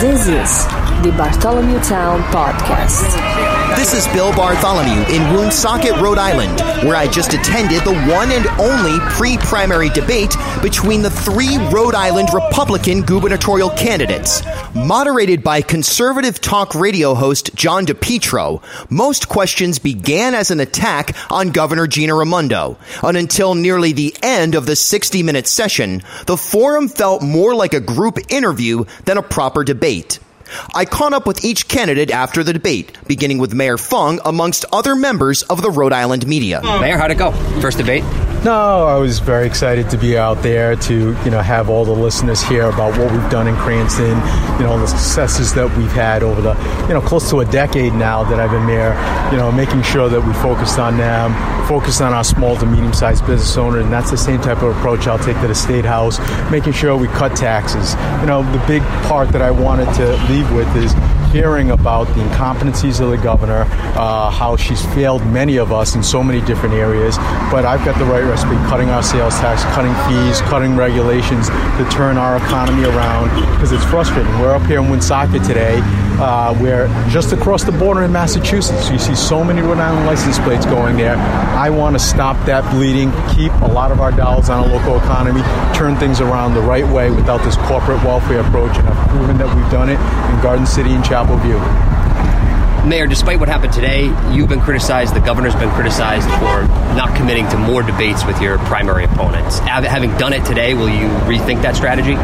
This is the Bartholomew Town Podcast. This is Bill Bartholomew in Woonsocket, Rhode Island, where I just attended the one and only pre primary debate between the three Rhode Island Republican gubernatorial candidates. Moderated by conservative talk radio host John DePetro, most questions began as an attack on Governor Gina Raimondo. And until nearly the end of the 60 minute session, the forum felt more like a group interview than a proper debate. I caught up with each candidate after the debate, beginning with Mayor Fung amongst other members of the Rhode Island media. Mayor, how'd it go? First debate? No, I was very excited to be out there to, you know, have all the listeners hear about what we've done in Cranston, you know, the successes that we've had over the, you know, close to a decade now that I've been mayor, you know, making sure that we focused on them, focused on our small to medium sized business owners, and that's the same type of approach I'll take to the State House, making sure we cut taxes. You know, the big part that I wanted to leave with is hearing about the incompetencies of the governor, uh, how she's failed many of us in so many different areas. But I've got the right cutting our sales tax, cutting fees, cutting regulations to turn our economy around because it's frustrating. We're up here in Woonsocket today. Uh, we're just across the border in Massachusetts. You see so many Rhode Island license plates going there. I want to stop that bleeding, keep a lot of our dollars on a local economy, turn things around the right way without this corporate welfare approach. And I've proven that we've done it in Garden City and Chapel View. Mayor, despite what happened today, you've been criticized, the governor's been criticized for not committing to more debates with your primary opponents. Having done it today, will you rethink that strategy?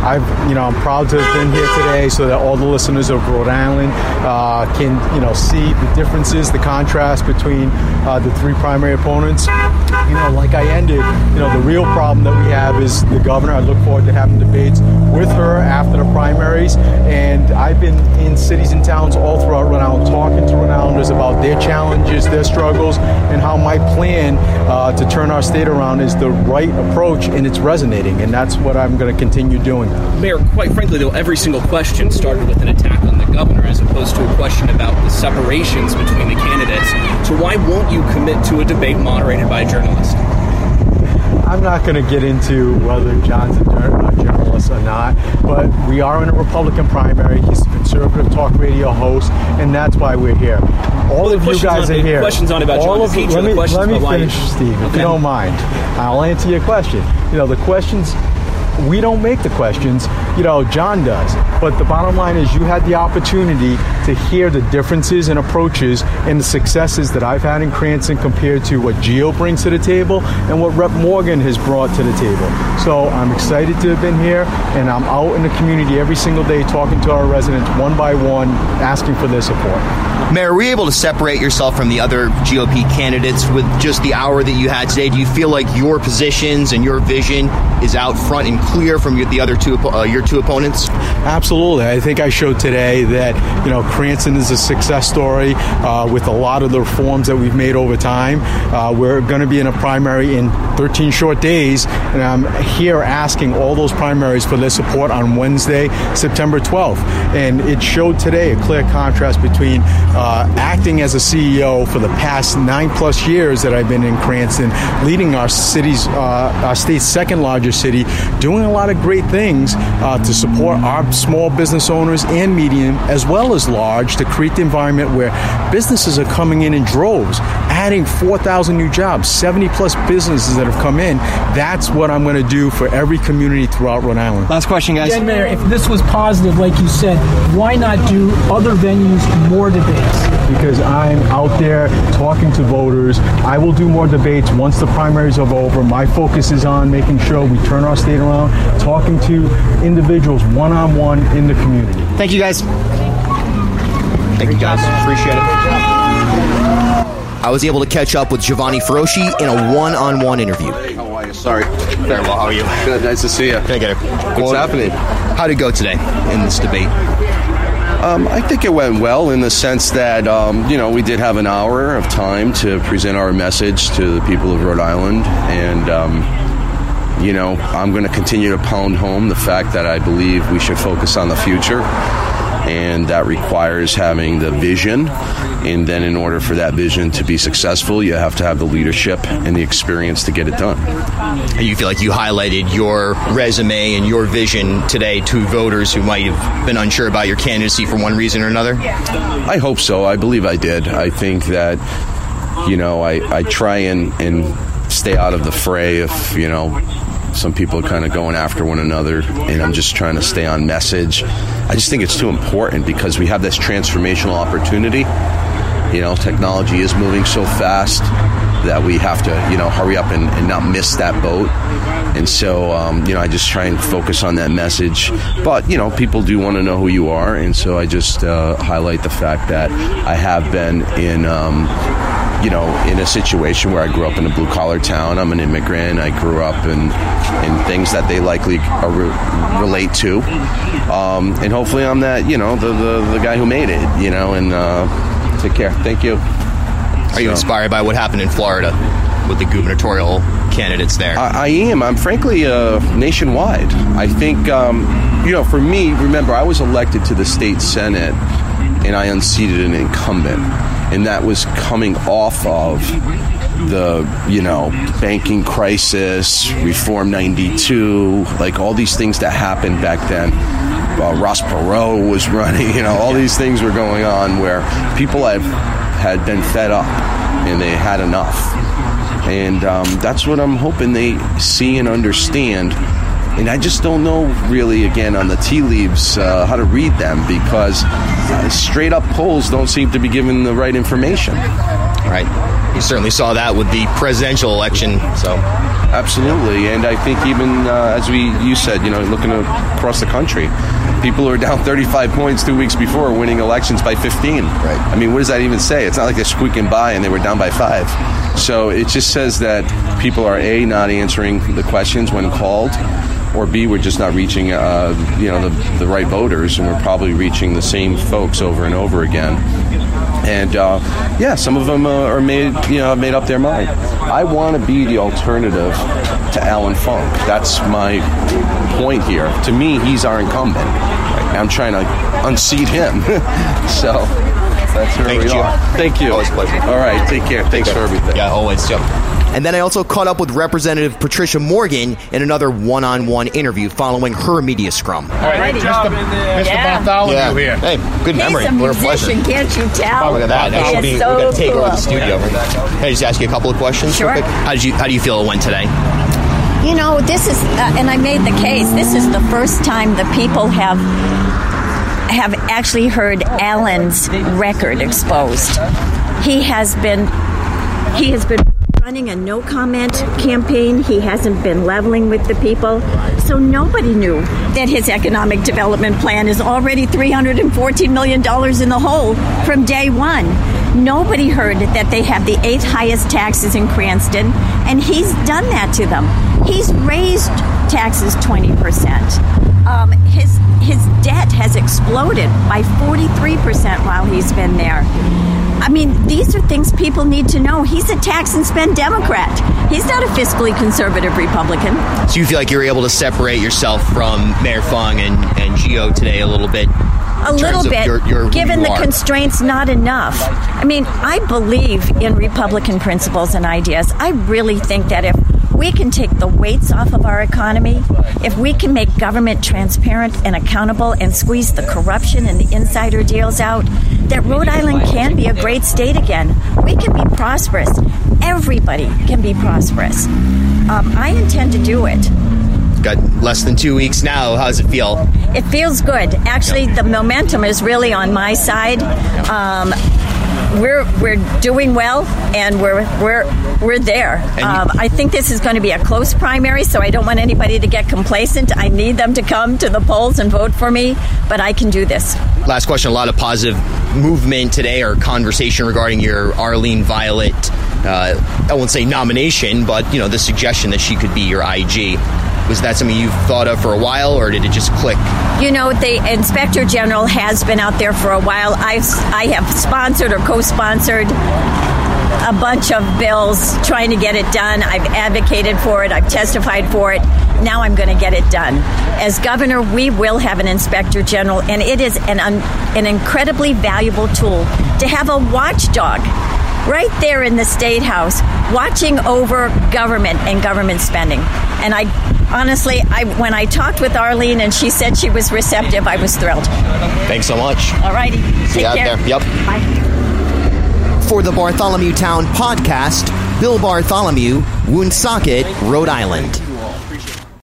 I've, you know, I'm proud to have been here today so that all the listeners of Rhode Island uh, can, you know, see the differences, the contrast between uh, the three primary opponents. You know, like I ended, you know, the real problem that we have is the governor. I look forward to having debates with her after the primaries, and I've been in cities and towns all throughout Rhode Island talking to Rhode Islanders about their challenges, their struggles, and how my plan uh, to turn our state around is the right approach, and it's resonating, and that's what I'm going to continue doing. Mayor, quite frankly, though, every single question started with an attack on the governor as opposed to a question about the separations between the candidates. So why won't you commit to a debate moderated by a journalist? I'm not going to get into whether John's a journalist or not, but we are in a Republican primary. He's a conservative talk radio host, and that's why we're here. All well, of you guys are here. Question's on about all John of. Let me, let me finish. Steve, if you don't mind. I'll answer your question. You know, the questions we don't make the questions, you know, John does. But the bottom line is you had the opportunity to hear the differences and approaches and the successes that I've had in Cranston compared to what Gio brings to the table and what Rep Morgan has brought to the table. So I'm excited to have been here and I'm out in the community every single day talking to our residents one by one, asking for their support. Mayor, were you able to separate yourself from the other GOP candidates with just the hour that you had today? Do you feel like your positions and your vision is out front and clear from the other two, uh, your two opponents? Absolutely. I think I showed today that you know Cranston is a success story uh, with a lot of the reforms that we've made over time. Uh, we're going to be in a primary in 13 short days, and I'm here asking all those primaries for their support on Wednesday, September 12th. And it showed today a clear contrast between uh, acting as a CEO for the past nine plus years that I've been in Cranston, leading our city's, uh, our state's second largest city, doing a lot of great things uh, to support our small business owners and medium, as well as large, to create the environment where businesses are coming in in droves, adding 4,000 new jobs, 70 plus businesses that have come in. That's what I'm going to do for every community throughout Rhode Island. Last question, guys. Yeah, Mayor, if this was positive, like you said, why not do other venues, more debates? Because I'm out there talking to voters. I will do more debates once the primaries are over. My focus is on making sure we turn our state around, talking to individuals one on one in the community. Thank you, guys. Thank you, guys. Appreciate it. I was able to catch up with Giovanni Feroce in a one on one interview. Hey, how are you? Sorry. Very well. How are you? Good. Nice to see you. Can I get a What's happening? How'd it go today in this debate? Um, I think it went well in the sense that, um, you know, we did have an hour of time to present our message to the people of Rhode Island. And, um, you know, I'm going to continue to pound home the fact that I believe we should focus on the future and that requires having the vision. And then, in order for that vision to be successful, you have to have the leadership and the experience to get it done. And you feel like you highlighted your resume and your vision today to voters who might have been unsure about your candidacy for one reason or another? I hope so. I believe I did. I think that, you know, I, I try and, and stay out of the fray if, you know, some people are kind of going after one another, and I'm just trying to stay on message. I just think it's too important because we have this transformational opportunity. You know, technology is moving so fast that we have to, you know, hurry up and, and not miss that boat. And so, um, you know, I just try and focus on that message. But, you know, people do want to know who you are. And so I just uh, highlight the fact that I have been in. Um, you know, in a situation where I grew up in a blue collar town. I'm an immigrant. I grew up in in things that they likely re- relate to, um, and hopefully I'm that you know the, the, the guy who made it. You know, and uh, take care. Thank you. Are you So- inspired by what happened in Florida with the gubernatorial candidates there? I, I am. I'm frankly uh, nationwide. I think, um, you know, for me, remember, I was elected to the state senate and I unseated an incumbent. And that was coming off of the, you know, banking crisis, Reform 92, like all these things that happened back then. Uh, Ross Perot was running, you know, all these things were going on where people have had been fed up and they had enough. And um, that's what I'm hoping they see and understand. And I just don't know really, again, on the tea leaves, uh, how to read them because uh, straight up polls don't seem to be giving the right information. right. You certainly saw that with the presidential election. So, Absolutely. And I think even uh, as we you said, you know, looking across the country, people who are down 35 points two weeks before are winning elections by 15. Right. I mean, what does that even say? It's not like they're squeaking by and they were down by five. So it just says that people are a not answering the questions when called, or b we're just not reaching uh, you know the, the right voters, and we're probably reaching the same folks over and over again. And uh, yeah, some of them uh, are made, you know, made up their mind. I want to be the alternative to Allan Fung. That's my point here. To me, he's our incumbent. I'm trying to unseat him. so that's where Thank we you. are. Thank you. Always a pleasure. All right, take care. Thanks for everything. yeah, always. So. And then I also caught up with Representative Patricia Morgan in another one on one interview following her media scrum. Alrighty. Mr. Mr. Yeah. Bartholomew here. Hey, good memory. He's a what a pleasure. musician, can't you tell? Oh, Look at that. That should be, so we're going to take cool. over the studio. Can I just ask you a couple of questions? Sure. real quick? How did you How do you feel it went today? You know, this is, uh, and I made the case. This is the first time the people have have actually heard Allan's record exposed. He has been he has been running a no comment campaign. He hasn't been leveling with the people. So nobody knew that his economic development plan is already $314 million in the hole from day one. Nobody heard that they have the eighth highest taxes in Cranston, and he's done that to them. He's raised taxes 20%. Um, his, his debt has exploded by 43% while he's been there. I mean, these are things people need to know. He's a tax and spend Democrat. He's not a fiscally conservative Republican. So you feel like you're able to separate yourself from Mayor Fung and, and Gio today a little bit? A little bit, your- your- given the are? constraints, not enough. I mean, I believe in Republican principles and ideas. I really think that if we can take the weights off of our economy, if we can make government transparent and accountable and squeeze the corruption and the insider deals out, that Rhode Island can be a great state again. We can be prosperous. Everybody can be prosperous. Um, I intend to do it. Got less than two weeks now. How does it feel? It feels good. Actually, the momentum is really on my side. Um, we're we're doing well, and we're we're we're there. Um, I think this is going to be a close primary, so I don't want anybody to get complacent. I need them to come to the polls and vote for me, but I can do this. Last question. A lot of positive movement today or conversation regarding your Arlene Violet. Uh, I won't say nomination, but you know the suggestion that she could be your IG. Was that something you've thought of for a while, or did it just click? You know, the inspector general has been out there for a while. I've I have sponsored or co-sponsored a bunch of bills trying to get it done. I've advocated for it. I've testified for it. now I'm going to get it done. As governor, we will have an inspector general, and it is an, un, an incredibly valuable tool to have a watchdog right there in the state house watching over government and government spending. And I honestly, I when I talked with Arlene and she said she was receptive, I was thrilled. Thanks so much. All righty. See you out care. there. Yep. Bye. For the Bartholomew Town podcast, Bill Bartholomew, Woonsocket, Rhode Island.